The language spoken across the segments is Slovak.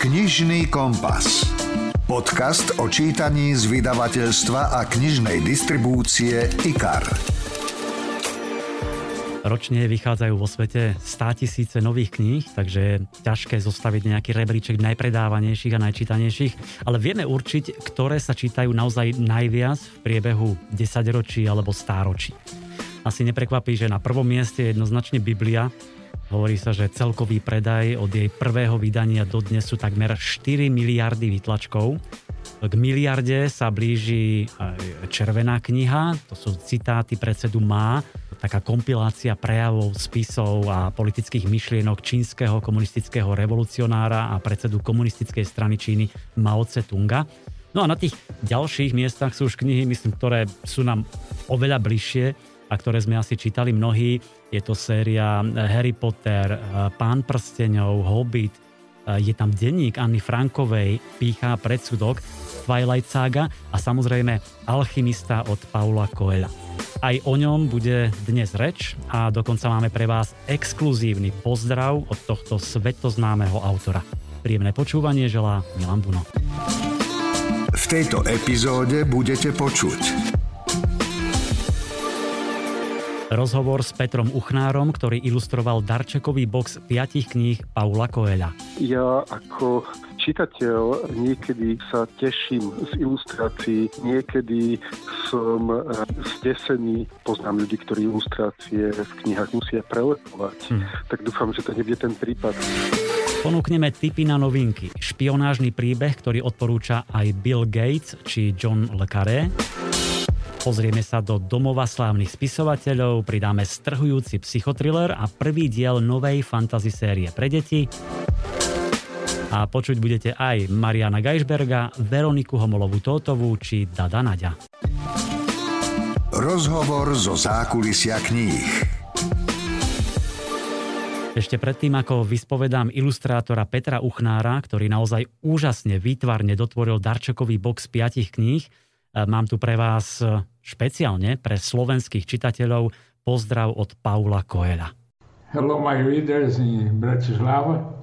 Knižný kompas. Podcast o čítaní z vydavateľstva a knižnej distribúcie IKAR. Ročne vychádzajú vo svete 100 tisíce nových kníh, takže je ťažké zostaviť nejaký rebríček najpredávanejších a najčítanejších, ale vieme určiť, ktoré sa čítajú naozaj najviac v priebehu 10 ročí alebo stáročí. Asi neprekvapí, že na prvom mieste je jednoznačne Biblia, Hovorí sa, že celkový predaj od jej prvého vydania do dnes sú takmer 4 miliardy výtlačkov. K miliarde sa blíži Červená kniha, to sú citáty predsedu Má, taká kompilácia prejavov, spisov a politických myšlienok čínskeho komunistického revolucionára a predsedu komunistickej strany Číny Mao Tse-tunga. No a na tých ďalších miestach sú už knihy, myslím, ktoré sú nám oveľa bližšie a ktoré sme asi čítali mnohí. Je to séria Harry Potter, Pán prsteňov, Hobbit, je tam denník Anny Frankovej, Pícha predsudok, Twilight Saga a samozrejme Alchymista od Paula Coelha. Aj o ňom bude dnes reč a dokonca máme pre vás exkluzívny pozdrav od tohto svetoznámeho autora. Príjemné počúvanie želá Milan Buno. V tejto epizóde budete počuť Rozhovor s Petrom Uchnárom, ktorý ilustroval darčekový box piatich kníh Paula Coelha. Ja ako čitateľ niekedy sa teším z ilustrácií, niekedy som eh, zdesený. Poznám ľudí, ktorí ilustrácie v knihách musia prelepovať. Hmm. Tak dúfam, že to nebude ten prípad. Ponúkneme tipy na novinky. Špionážny príbeh, ktorý odporúča aj Bill Gates či John Le Carré. Pozrieme sa do domova slávnych spisovateľov, pridáme strhujúci psychotriller a prvý diel novej fantasy série pre deti. A počuť budete aj Mariana Geisberga, Veroniku Homolovú Tótovú či Dada Naďa. Rozhovor zo zákulisia kníh. Ešte predtým, ako vyspovedám ilustrátora Petra Uchnára, ktorý naozaj úžasne výtvarne dotvoril darčekový box piatich kníh, mám tu pre vás e, špeciálne pre slovenských čitateľov pozdrav od Paula Koela. Hello my readers in Bratislava.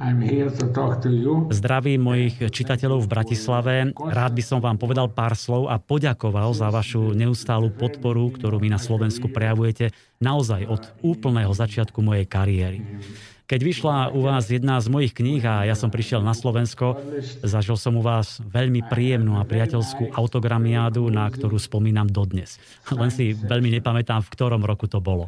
I'm here to talk to you. Zdravím mojich čitateľov v Bratislave. Rád by som vám povedal pár slov a poďakoval za vašu neustálu podporu, ktorú mi na Slovensku prejavujete naozaj od úplného začiatku mojej kariéry. Keď vyšla u vás jedna z mojich kníh a ja som prišiel na Slovensko, zažil som u vás veľmi príjemnú a priateľskú autogramiádu, na ktorú spomínam dodnes. Len si veľmi nepamätám, v ktorom roku to bolo.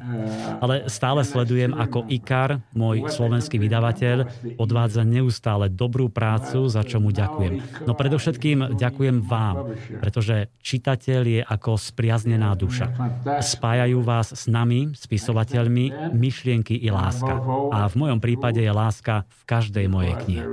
Ale stále sledujem, ako IKAR, môj slovenský vydavateľ, odvádza neustále dobrú prácu, za čo mu ďakujem. No predovšetkým ďakujem vám, pretože čitateľ je ako spriaznená duša. Spájajú vás s nami, spisovateľmi, myšlienky i láska. A v mojom mojom prípade je láska v každej mojej knihe.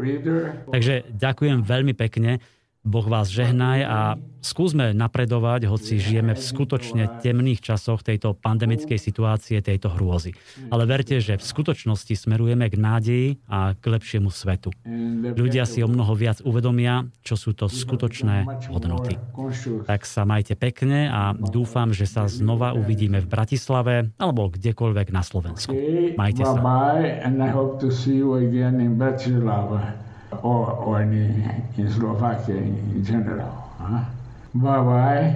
Takže ďakujem veľmi pekne. Boh vás žehnaj a skúsme napredovať, hoci žijeme v skutočne temných časoch tejto pandemickej situácie, tejto hrôzy. Ale verte, že v skutočnosti smerujeme k nádeji a k lepšiemu svetu. Ľudia si o mnoho viac uvedomia, čo sú to skutočné hodnoty. Tak sa majte pekne a dúfam, že sa znova uvidíme v Bratislave alebo kdekoľvek na Slovensku. Majte sa or, or in, Slovakia in general. Bye bye.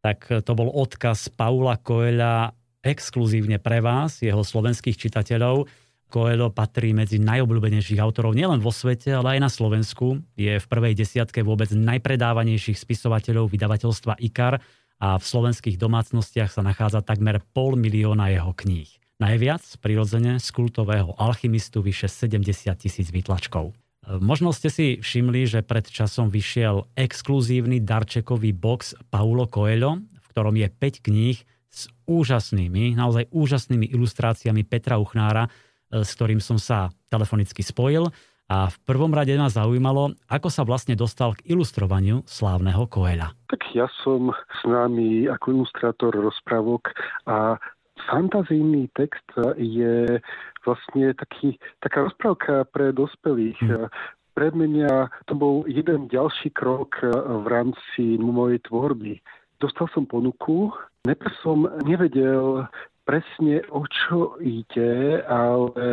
Tak to bol odkaz Paula Koeľa exkluzívne pre vás, jeho slovenských čitateľov. Coelho patrí medzi najobľúbenejších autorov nielen vo svete, ale aj na Slovensku. Je v prvej desiatke vôbec najpredávanejších spisovateľov vydavateľstva IKAR a v slovenských domácnostiach sa nachádza takmer pol milióna jeho kníh. Najviac, prirodzene, z kultového alchymistu vyše 70 tisíc výtlačkov. Možno ste si všimli, že pred časom vyšiel exkluzívny darčekový box Paulo Coelho, v ktorom je 5 kníh s úžasnými, naozaj úžasnými ilustráciami Petra Uchnára, e, s ktorým som sa telefonicky spojil. A v prvom rade nás zaujímalo, ako sa vlastne dostal k ilustrovaniu slávneho Coelha. Tak ja som známy ako ilustrátor rozprávok a fantazijný text je vlastne taký, taká rozprávka pre dospelých. Hmm. Pre mňa to bol jeden ďalší krok v rámci mojej tvorby. Dostal som ponuku, najprv som nevedel, presne o čo ide, ale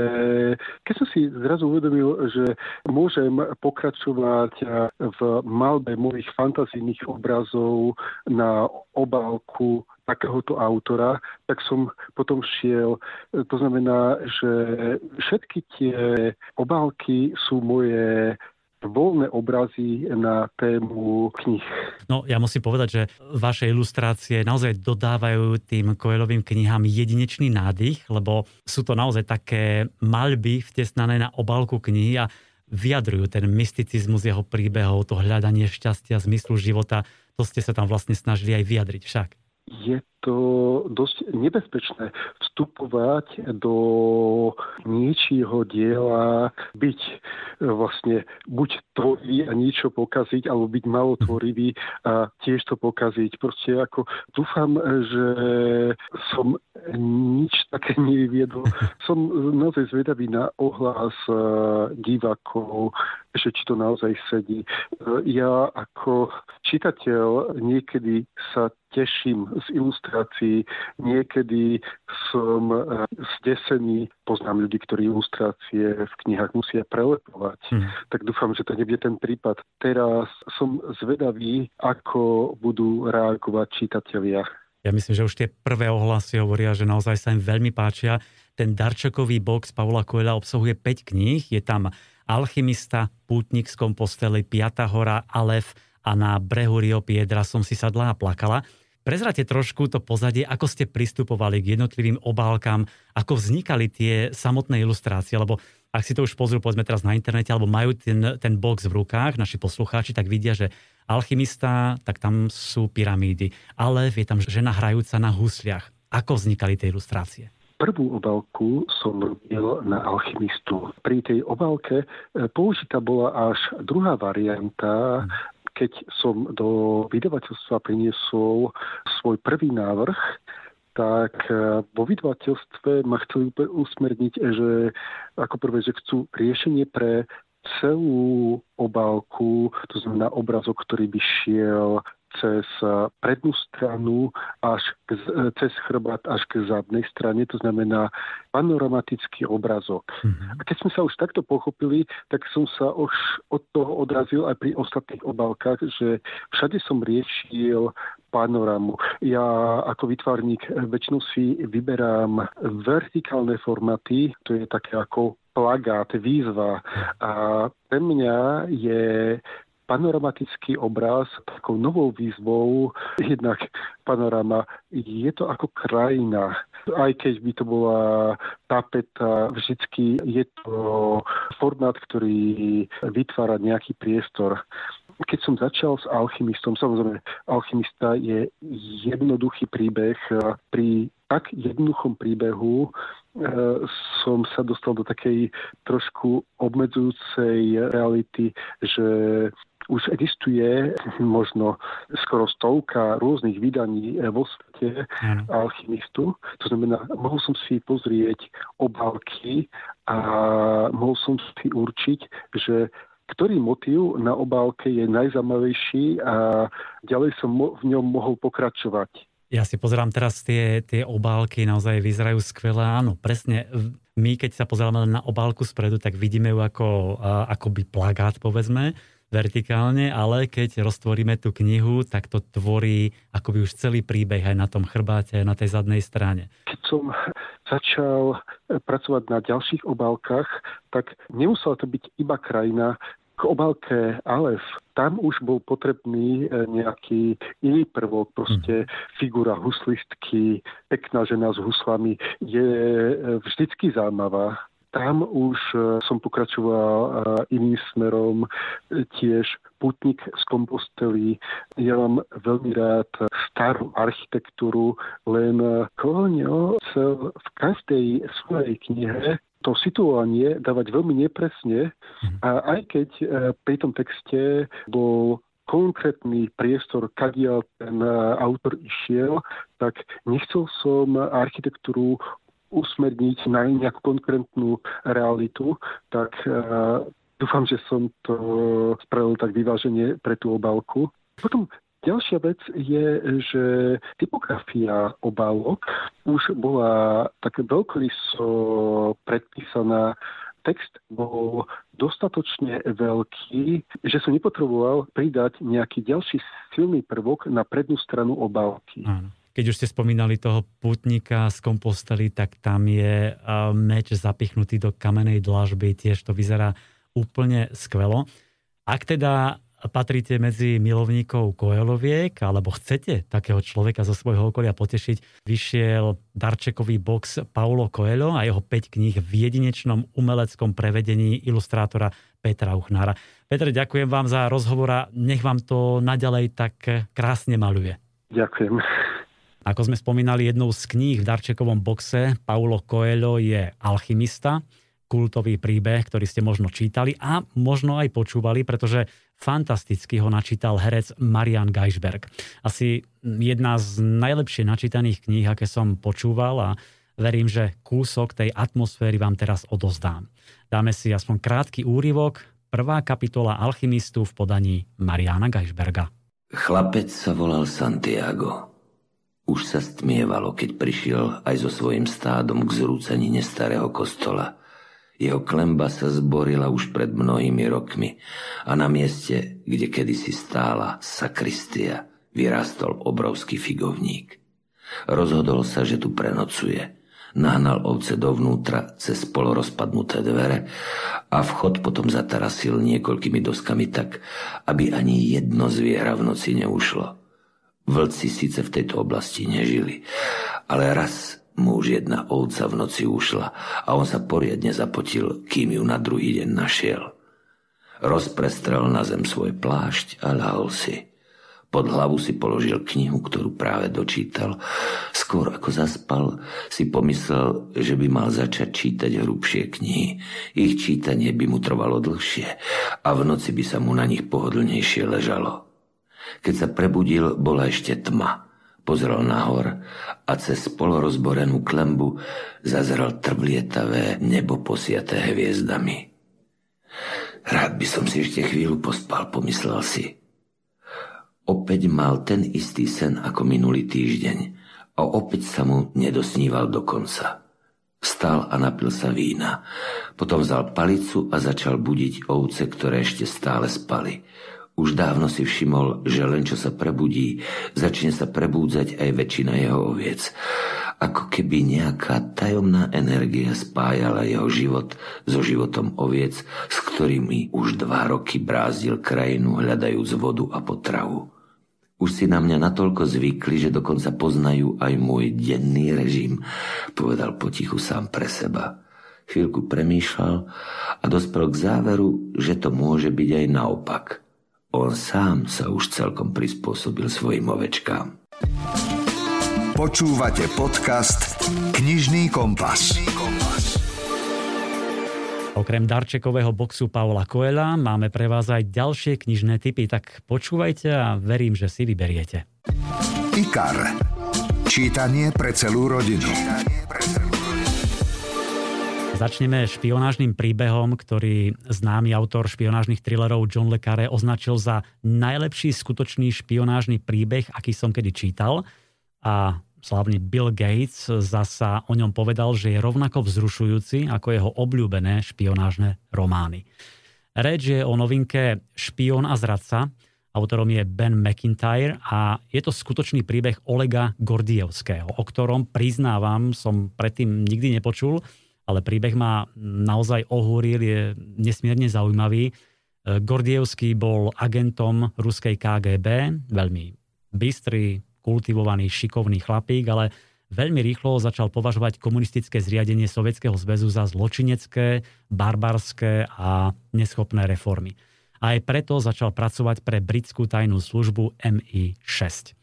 keď som si zrazu uvedomil, že môžem pokračovať v malbe mojich fantazijných obrazov na obálku takéhoto autora, tak som potom šiel. To znamená, že všetky tie obálky sú moje voľné obrazy na tému knih. No ja musím povedať, že vaše ilustrácie naozaj dodávajú tým Koelovým knihám jedinečný nádych, lebo sú to naozaj také maľby vtesnané na obálku knihy a vyjadrujú ten mysticizmus jeho príbehov, to hľadanie šťastia, zmyslu života. To ste sa tam vlastne snažili aj vyjadriť však je to dosť nebezpečné vstupovať do niečího diela, byť e, vlastne buď tvorivý a niečo pokaziť, alebo byť malo tvorivý a tiež to pokaziť. Proste ako dúfam, že som nič také nevyviedol. Som naozaj zvedavý na ohlas e, divákov, že či to naozaj sedí. E, ja ako čitateľ niekedy sa teším z ilustrácií, niekedy som e, zdesený, poznám ľudí, ktorí ilustrácie v knihách musia prelepovať, hmm. tak dúfam, že to nebude ten prípad. Teraz som zvedavý, ako budú reagovať čitatelia. Ja myslím, že už tie prvé ohlasy hovoria, že naozaj sa im veľmi páčia. Ten darčekový box Pavla Koela obsahuje 5 kníh. Je tam Alchymista, Pútnik z Kompostely, Piata hora, Alef, a na brehu Rio Piedra som si sadla a plakala. Prezrate trošku to pozadie, ako ste pristupovali k jednotlivým obálkam, ako vznikali tie samotné ilustrácie, lebo ak si to už pozrú, povedzme teraz na internete, alebo majú ten, ten box v rukách, naši poslucháči, tak vidia, že alchymista, tak tam sú pyramídy. Ale je tam žena hrajúca na husliach. Ako vznikali tie ilustrácie? Prvú obálku som robil na alchymistu. Pri tej obálke e, použitá bola až druhá varianta keď som do vydavateľstva priniesol svoj prvý návrh, tak e, vo vydavateľstve ma chceli usmerniť, že ako prvé, že chcú riešenie pre celú obálku, to znamená obrazok, ktorý by šiel cez eh, prednú stranu až k, eh, cez chrbát až k zadnej strane, to znamená panoramatický obrazok. Mm-hmm. A keď sme sa už takto pochopili, tak som sa už od toho odrazil aj pri ostatných obálkach, že všade som riešil panoramu. Ja ako vytvarník väčšinou si vyberám vertikálne formáty, to je také ako plagát, výzva. A pre mňa je panoramatický obraz takou novou výzvou. Jednak panorama je to ako krajina. Aj keď by to bola tapeta, vždycky je to formát, ktorý vytvára nejaký priestor keď som začal s alchymistom, samozrejme, alchymista je jednoduchý príbeh. Pri tak jednoduchom príbehu som sa dostal do takej trošku obmedzujúcej reality, že už existuje možno skoro stovka rôznych vydaní vo svete mm. alchymistu. To znamená, mohol som si pozrieť obálky a mohol som si určiť, že ktorý motív na obálke je najzaujímavejší a ďalej som v ňom mohol pokračovať. Ja si pozerám teraz tie, tie obálky, naozaj vyzerajú skvelé. Áno, presne. My, keď sa pozeráme na obálku spredu, tak vidíme ju ako, by plagát, povedzme vertikálne, ale keď roztvoríme tú knihu, tak to tvorí akoby už celý príbeh aj na tom chrbáte, na tej zadnej strane. Keď som začal pracovať na ďalších obálkach, tak nemusela to byť iba krajina, k obálke Alef, tam už bol potrebný e, nejaký iný prvok, proste mm. figura huslistky, pekná žena s huslami je e, vždycky zaujímavá tam už e, som pokračoval iným smerom, tiež putník z Kompostely. Ja mám veľmi rád starú architektúru, len Kolonio chcel v každej svojej knihe to situovanie dávať veľmi nepresne mhm. a aj keď e, pri tom texte bol konkrétny priestor, kadiaľ ten autor išiel, tak nechcel som architektúru usmerniť na nejakú konkrétnu realitu, tak uh, dúfam, že som to spravil tak vyváženie pre tú obálku. Potom Ďalšia vec je, že typografia obálok už bola tak veľkoryso predpísaná text bol dostatočne veľký, že som nepotreboval pridať nejaký ďalší silný prvok na prednú stranu obálky. Keď už ste spomínali toho putníka z kompostely, tak tam je meč zapichnutý do kamenej dlažby, tiež to vyzerá úplne skvelo. Ak teda patríte medzi milovníkov Koeloviek, alebo chcete takého človeka zo svojho okolia potešiť, vyšiel darčekový box Paulo Coelho a jeho 5 kníh v jedinečnom umeleckom prevedení ilustrátora Petra Uchnára. Petre, ďakujem vám za rozhovor a nech vám to naďalej tak krásne maluje. Ďakujem. Ako sme spomínali, jednou z kníh v darčekovom boxe Paulo Coelho je Alchymista, kultový príbeh, ktorý ste možno čítali a možno aj počúvali, pretože fantasticky ho načítal herec Marian Geisberg. Asi jedna z najlepšie načítaných kníh, aké som počúval a verím, že kúsok tej atmosféry vám teraz odozdám. Dáme si aspoň krátky úryvok, prvá kapitola Alchymistu v podaní Mariana Geisberga. Chlapec sa volal Santiago. Už sa stmievalo, keď prišiel aj so svojím stádom k zrúcanine starého kostola – jeho klemba sa zborila už pred mnohými rokmi a na mieste, kde kedysi stála sakristia, vyrastol obrovský figovník. Rozhodol sa, že tu prenocuje. Nahnal ovce dovnútra cez polorozpadnuté dvere a vchod potom zatarasil niekoľkými doskami tak, aby ani jedno zviera v noci neušlo. Vlci síce v tejto oblasti nežili, ale raz mu už jedna ovca v noci ušla a on sa poriadne zapotil, kým ju na druhý deň našiel. Rozprestrel na zem svoj plášť a ľahol si. Pod hlavu si položil knihu, ktorú práve dočítal. Skôr ako zaspal, si pomyslel, že by mal začať čítať hrubšie knihy. Ich čítanie by mu trvalo dlhšie a v noci by sa mu na nich pohodlnejšie ležalo. Keď sa prebudil, bola ešte tma – pozrel nahor a cez polorozborenú klembu zazrel trvlietavé nebo posiaté hviezdami. Rád by som si ešte chvíľu pospal, pomyslel si. Opäť mal ten istý sen ako minulý týždeň a opäť sa mu nedosníval do konca. Vstal a napil sa vína. Potom vzal palicu a začal budiť ovce, ktoré ešte stále spali. Už dávno si všimol, že len čo sa prebudí, začne sa prebúdzať aj väčšina jeho oviec. Ako keby nejaká tajomná energia spájala jeho život so životom oviec, s ktorými už dva roky brázdil krajinu hľadajúc vodu a potravu. Už si na mňa natoľko zvykli, že dokonca poznajú aj môj denný režim, povedal potichu sám pre seba. Chvíľku premýšľal a dospel k záveru, že to môže byť aj naopak – on sám sa už celkom prispôsobil svojim ovečkám. Počúvate podcast Knižný kompas. Okrem darčekového boxu Paula Koela máme pre vás aj ďalšie knižné typy, tak počúvajte a verím, že si vyberiete. IKAR. Čítanie pre celú rodinu. Začneme špionážnym príbehom, ktorý známy autor špionážnych thrillerov John Le Carré označil za najlepší skutočný špionážny príbeh, aký som kedy čítal. A slavný Bill Gates zasa o ňom povedal, že je rovnako vzrušujúci ako jeho obľúbené špionážne romány. Reč je o novinke Špion a zradca. Autorom je Ben McIntyre a je to skutočný príbeh Olega Gordievského, o ktorom priznávam som predtým nikdy nepočul ale príbeh ma naozaj ohúril, je nesmierne zaujímavý. E, Gordievský bol agentom ruskej KGB, veľmi bystrý, kultivovaný, šikovný chlapík, ale veľmi rýchlo začal považovať komunistické zriadenie Sovietskeho zväzu za zločinecké, barbarské a neschopné reformy. Aj preto začal pracovať pre britskú tajnú službu MI6. E,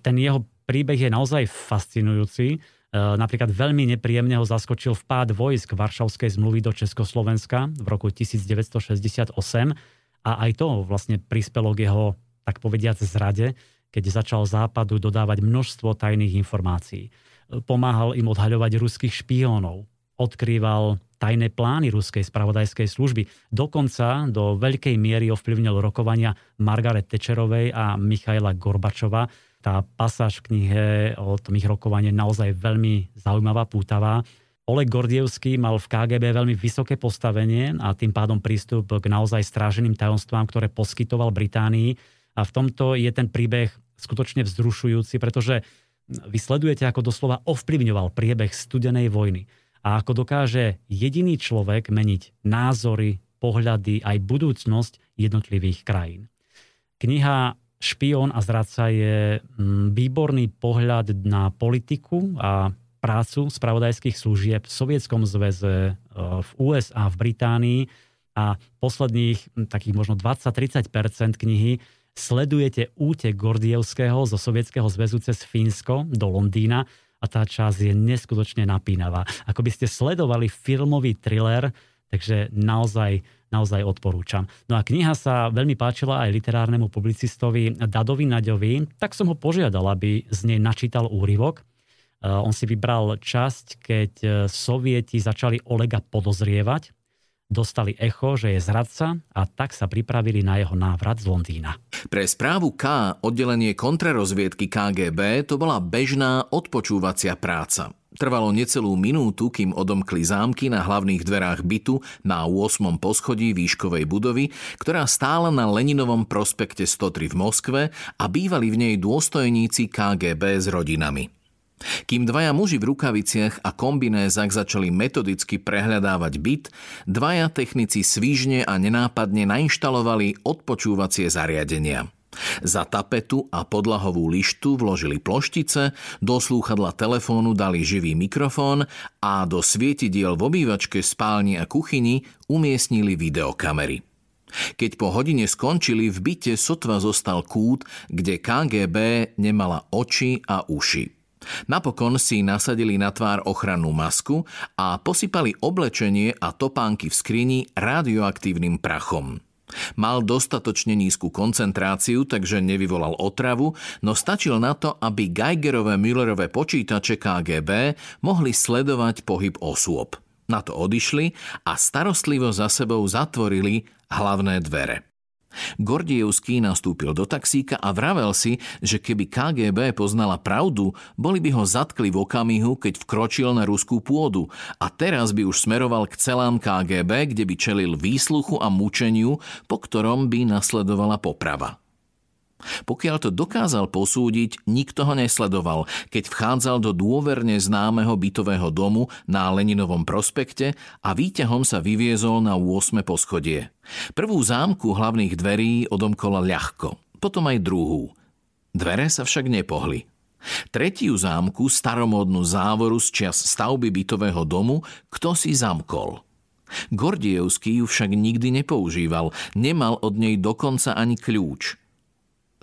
ten jeho príbeh je naozaj fascinujúci, napríklad veľmi nepríjemne ho zaskočil vpád vojsk Varšavskej zmluvy do Československa v roku 1968 a aj to vlastne prispelo k jeho, tak povediac, zrade, keď začal Západu dodávať množstvo tajných informácií. E, pomáhal im odhaľovať ruských špiónov, odkrýval tajné plány ruskej spravodajskej služby. Dokonca do veľkej miery ovplyvnil rokovania Margaret Tečerovej a Michaila Gorbačova. Tá pasáž v knihe o tom ich rokovanie naozaj veľmi zaujímavá, pútavá. Oleg Gordievský mal v KGB veľmi vysoké postavenie a tým pádom prístup k naozaj stráženým tajomstvám, ktoré poskytoval Británii. A v tomto je ten príbeh skutočne vzrušujúci, pretože vy sledujete, ako doslova ovplyvňoval priebeh studenej vojny a ako dokáže jediný človek meniť názory, pohľady aj budúcnosť jednotlivých krajín. Kniha Špión a zradca je mm, výborný pohľad na politiku a prácu spravodajských služieb v Sovietskom zväze, e, v USA, v Británii a posledných takých možno 20-30% knihy sledujete útek Gordievského zo Sovietskeho zväzu cez Fínsko do Londýna a tá časť je neskutočne napínavá. Ako by ste sledovali filmový thriller, takže naozaj, naozaj odporúčam. No a kniha sa veľmi páčila aj literárnemu publicistovi Dadovi Naďovi, tak som ho požiadal, aby z nej načítal úryvok. Eh, on si vybral časť, keď eh, sovieti začali Olega podozrievať, dostali echo, že je zradca a tak sa pripravili na jeho návrat z Londýna. Pre správu K, oddelenie kontrarozviedky KGB, to bola bežná odpočúvacia práca. Trvalo necelú minútu, kým odomkli zámky na hlavných dverách bytu na 8. poschodí výškovej budovy, ktorá stála na Leninovom prospekte 103 v Moskve a bývali v nej dôstojníci KGB s rodinami. Kým dvaja muži v rukaviciach a kombinézach začali metodicky prehľadávať byt, dvaja technici svížne a nenápadne nainštalovali odpočúvacie zariadenia. Za tapetu a podlahovú lištu vložili ploštice, do slúchadla telefónu dali živý mikrofón a do svietidiel v obývačke, spálni a kuchyni umiestnili videokamery. Keď po hodine skončili, v byte sotva zostal kút, kde KGB nemala oči a uši. Napokon si nasadili na tvár ochrannú masku a posypali oblečenie a topánky v skrini radioaktívnym prachom. Mal dostatočne nízku koncentráciu, takže nevyvolal otravu, no stačil na to, aby Geigerové Müllerové počítače KGB mohli sledovať pohyb osôb. Na to odišli a starostlivo za sebou zatvorili hlavné dvere. Gordievský nastúpil do taxíka a vravel si, že keby KGB poznala pravdu, boli by ho zatkli v okamihu, keď vkročil na ruskú pôdu a teraz by už smeroval k celám KGB, kde by čelil výsluchu a mučeniu, po ktorom by nasledovala poprava. Pokiaľ to dokázal posúdiť, nikto ho nesledoval, keď vchádzal do dôverne známeho bytového domu na Leninovom prospekte a výťahom sa vyviezol na 8. poschodie. Prvú zámku hlavných dverí odomkola ľahko, potom aj druhú. Dvere sa však nepohli. Tretiu zámku, staromódnu závoru z čias stavby bytového domu, kto si zamkol. Gordievský ju však nikdy nepoužíval, nemal od nej dokonca ani kľúč –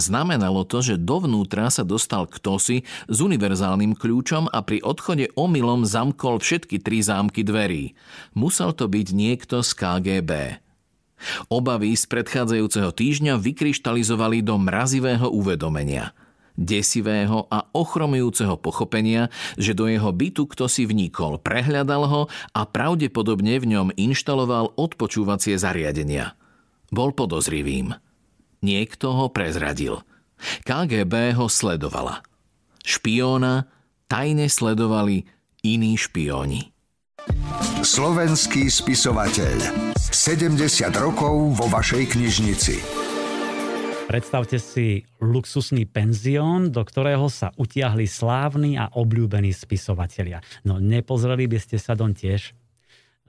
Znamenalo to, že dovnútra sa dostal ktosi s univerzálnym kľúčom a pri odchode omylom zamkol všetky tri zámky dverí. Musel to byť niekto z KGB. Obavy z predchádzajúceho týždňa vykryštalizovali do mrazivého uvedomenia – desivého a ochromujúceho pochopenia, že do jeho bytu kto si vnikol, prehľadal ho a pravdepodobne v ňom inštaloval odpočúvacie zariadenia. Bol podozrivým. Niekto ho prezradil. KGB ho sledovala. Špióna tajne sledovali iní špióni. Slovenský spisovateľ. 70 rokov vo vašej knižnici. Predstavte si luxusný penzión, do ktorého sa utiahli slávni a obľúbení spisovatelia. No nepozreli by ste sa doň tiež?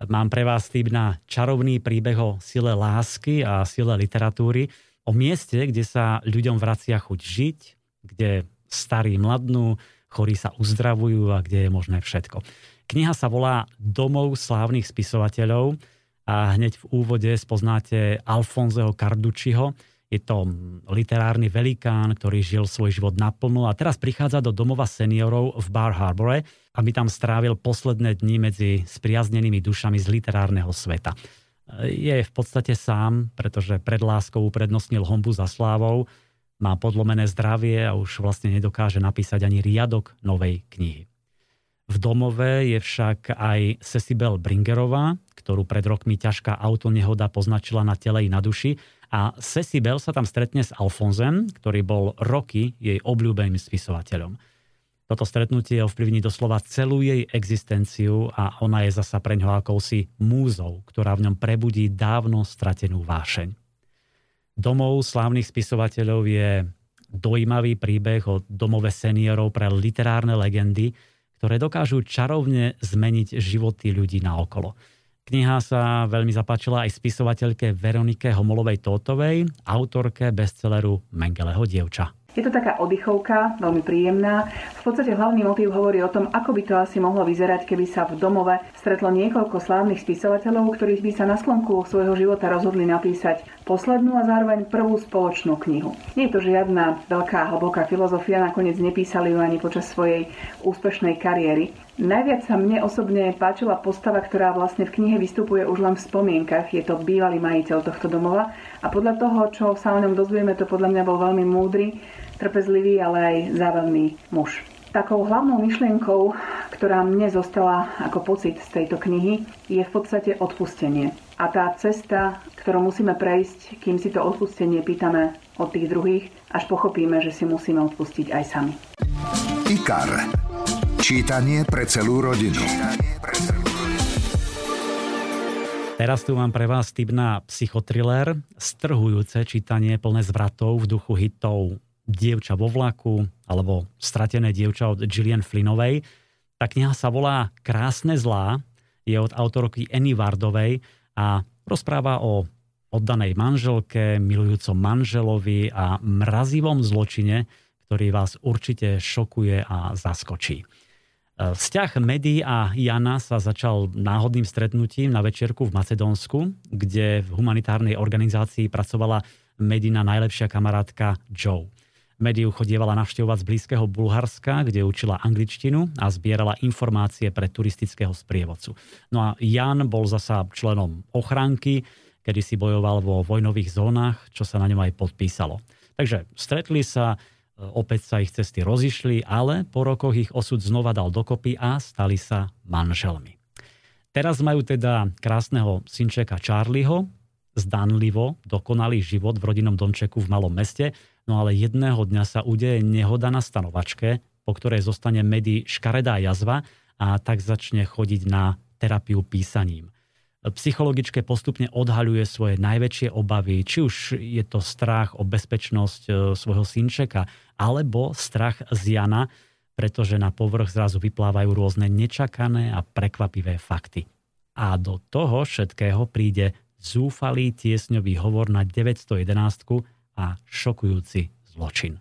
Mám pre vás tým na čarovný príbeh o sile lásky a sile literatúry, o mieste, kde sa ľuďom vracia chuť žiť, kde starí mladnú, chorí sa uzdravujú a kde je možné všetko. Kniha sa volá Domov slávnych spisovateľov a hneď v úvode spoznáte Alfonzeho Carducciho. Je to literárny velikán, ktorý žil svoj život naplno a teraz prichádza do domova seniorov v Bar Harbore, aby tam strávil posledné dni medzi spriaznenými dušami z literárneho sveta je v podstate sám, pretože pred láskou uprednostnil hombu za slávou, má podlomené zdravie a už vlastne nedokáže napísať ani riadok novej knihy. V domove je však aj Cecibel Bringerová, ktorú pred rokmi ťažká autonehoda poznačila na tele i na duši. A Cecibel sa tam stretne s Alfonzem, ktorý bol roky jej obľúbeným spisovateľom. Toto stretnutie ovplyvní doslova celú jej existenciu a ona je zasa pre ňoho akousi múzou, ktorá v ňom prebudí dávno stratenú vášeň. Domov slávnych spisovateľov je dojímavý príbeh o domove seniorov pre literárne legendy, ktoré dokážu čarovne zmeniť životy ľudí naokolo. Kniha sa veľmi zapáčila aj spisovateľke Veronike Homolovej Tótovej, autorke bestselleru Mengeleho dievča. Je to taká oddychovka, veľmi príjemná. V podstate hlavný motív hovorí o tom, ako by to asi mohlo vyzerať, keby sa v domove stretlo niekoľko slávnych spisovateľov, ktorých by sa na sklonku svojho života rozhodli napísať poslednú a zároveň prvú spoločnú knihu. Nie je to žiadna veľká hlboká filozofia, nakoniec nepísali ju ani počas svojej úspešnej kariéry. Najviac sa mne osobne páčila postava, ktorá vlastne v knihe vystupuje už len v spomienkach. Je to bývalý majiteľ tohto domova a podľa toho, čo sa o ňom dozvieme, to podľa mňa bol veľmi múdry trpezlivý, ale aj zábavný muž. Takou hlavnou myšlienkou, ktorá mne zostala ako pocit z tejto knihy, je v podstate odpustenie. A tá cesta, ktorú musíme prejsť, kým si to odpustenie pýtame od tých druhých, až pochopíme, že si musíme odpustiť aj sami. IKAR. Čítanie pre celú rodinu. Teraz tu mám pre vás tip na psychotriller, strhujúce čítanie plné zvratov v duchu hitov Dievča vo vlaku alebo Stratené dievča od Gillian Flynnovej. Tá kniha sa volá Krásne zlá, je od autorky Annie Wardovej a rozpráva o oddanej manželke, milujúcom manželovi a mrazivom zločine, ktorý vás určite šokuje a zaskočí. Vzťah Medy a Jana sa začal náhodným stretnutím na večerku v Macedónsku, kde v humanitárnej organizácii pracovala Medina najlepšia kamarátka Joe. Médiu chodievala navštevovať z blízkeho Bulharska, kde učila angličtinu a zbierala informácie pre turistického sprievodcu. No a Jan bol zasa členom ochránky, kedy si bojoval vo vojnových zónach, čo sa na ňom aj podpísalo. Takže stretli sa, e, opäť sa ich cesty rozišli, ale po rokoch ich osud znova dal dokopy a stali sa manželmi. Teraz majú teda krásneho synčeka Charlieho, zdanlivo dokonalý život v rodinnom domčeku v malom meste, No ale jedného dňa sa udeje nehoda na stanovačke, po ktorej zostane Medy škaredá jazva a tak začne chodiť na terapiu písaním. Psychologičke postupne odhaľuje svoje najväčšie obavy, či už je to strach o bezpečnosť e, svojho synčeka, alebo strach z Jana, pretože na povrch zrazu vyplávajú rôzne nečakané a prekvapivé fakty. A do toho všetkého príde zúfalý tiesňový hovor na 911 a šokujúci zločin.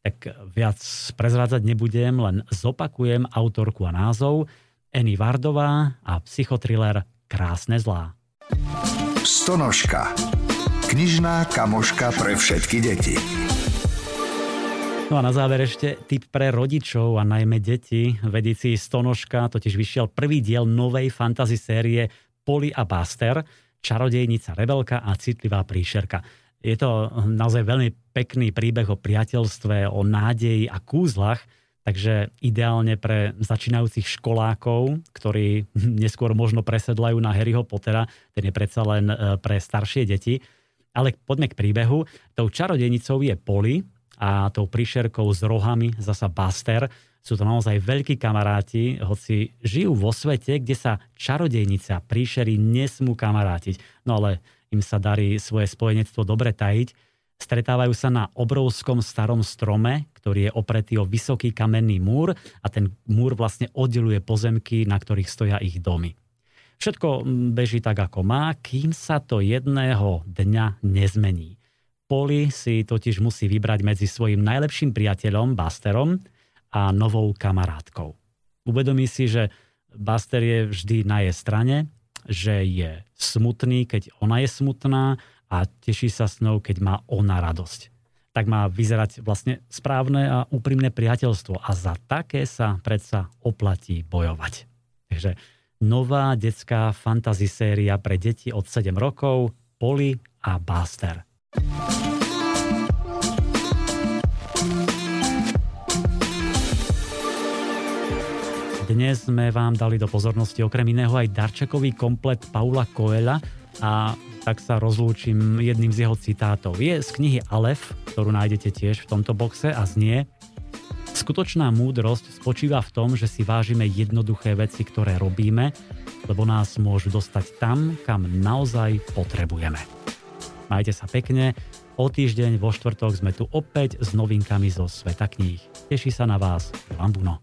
Tak viac prezrádzať nebudem, len zopakujem autorku a názov Eny Vardová a psychotriller Krásne zlá. Stonožka. Knižná kamoška pre všetky deti. No a na záver ešte tip pre rodičov a najmä deti. V edícii Stonožka totiž vyšiel prvý diel novej fantasy série Poli a Buster, čarodejnica Rebelka a citlivá príšerka. Je to naozaj veľmi pekný príbeh o priateľstve, o nádeji a kúzlach, takže ideálne pre začínajúcich školákov, ktorí neskôr možno presedlajú na Harryho Pottera, ten je predsa len e, pre staršie deti. Ale poďme k príbehu. Tou čarodejnicou je Polly a tou príšerkou s rohami zasa Buster. Sú to naozaj veľkí kamaráti, hoci žijú vo svete, kde sa čarodejnica príšery nesmú kamarátiť. No ale im sa darí svoje spojenectvo dobre tajiť, stretávajú sa na obrovskom starom strome, ktorý je opretý o vysoký kamenný múr a ten múr vlastne oddeluje pozemky, na ktorých stoja ich domy. Všetko beží tak, ako má, kým sa to jedného dňa nezmení. Poli si totiž musí vybrať medzi svojim najlepším priateľom, Busterom, a novou kamarátkou. Uvedomí si, že Buster je vždy na jej strane že je smutný, keď ona je smutná a teší sa s ňou, keď má ona radosť. Tak má vyzerať vlastne správne a úprimné priateľstvo a za také sa predsa oplatí bojovať. Takže nová detská fantasy séria pre deti od 7 rokov Polly a Buster. Dnes sme vám dali do pozornosti okrem iného aj darčekový komplet Paula Coela a tak sa rozlúčim jedným z jeho citátov. Je z knihy Alef, ktorú nájdete tiež v tomto boxe a znie Skutočná múdrosť spočíva v tom, že si vážime jednoduché veci, ktoré robíme, lebo nás môžu dostať tam, kam naozaj potrebujeme. Majte sa pekne, o týždeň vo štvrtok sme tu opäť s novinkami zo sveta kníh. Teší sa na vás Lambuno.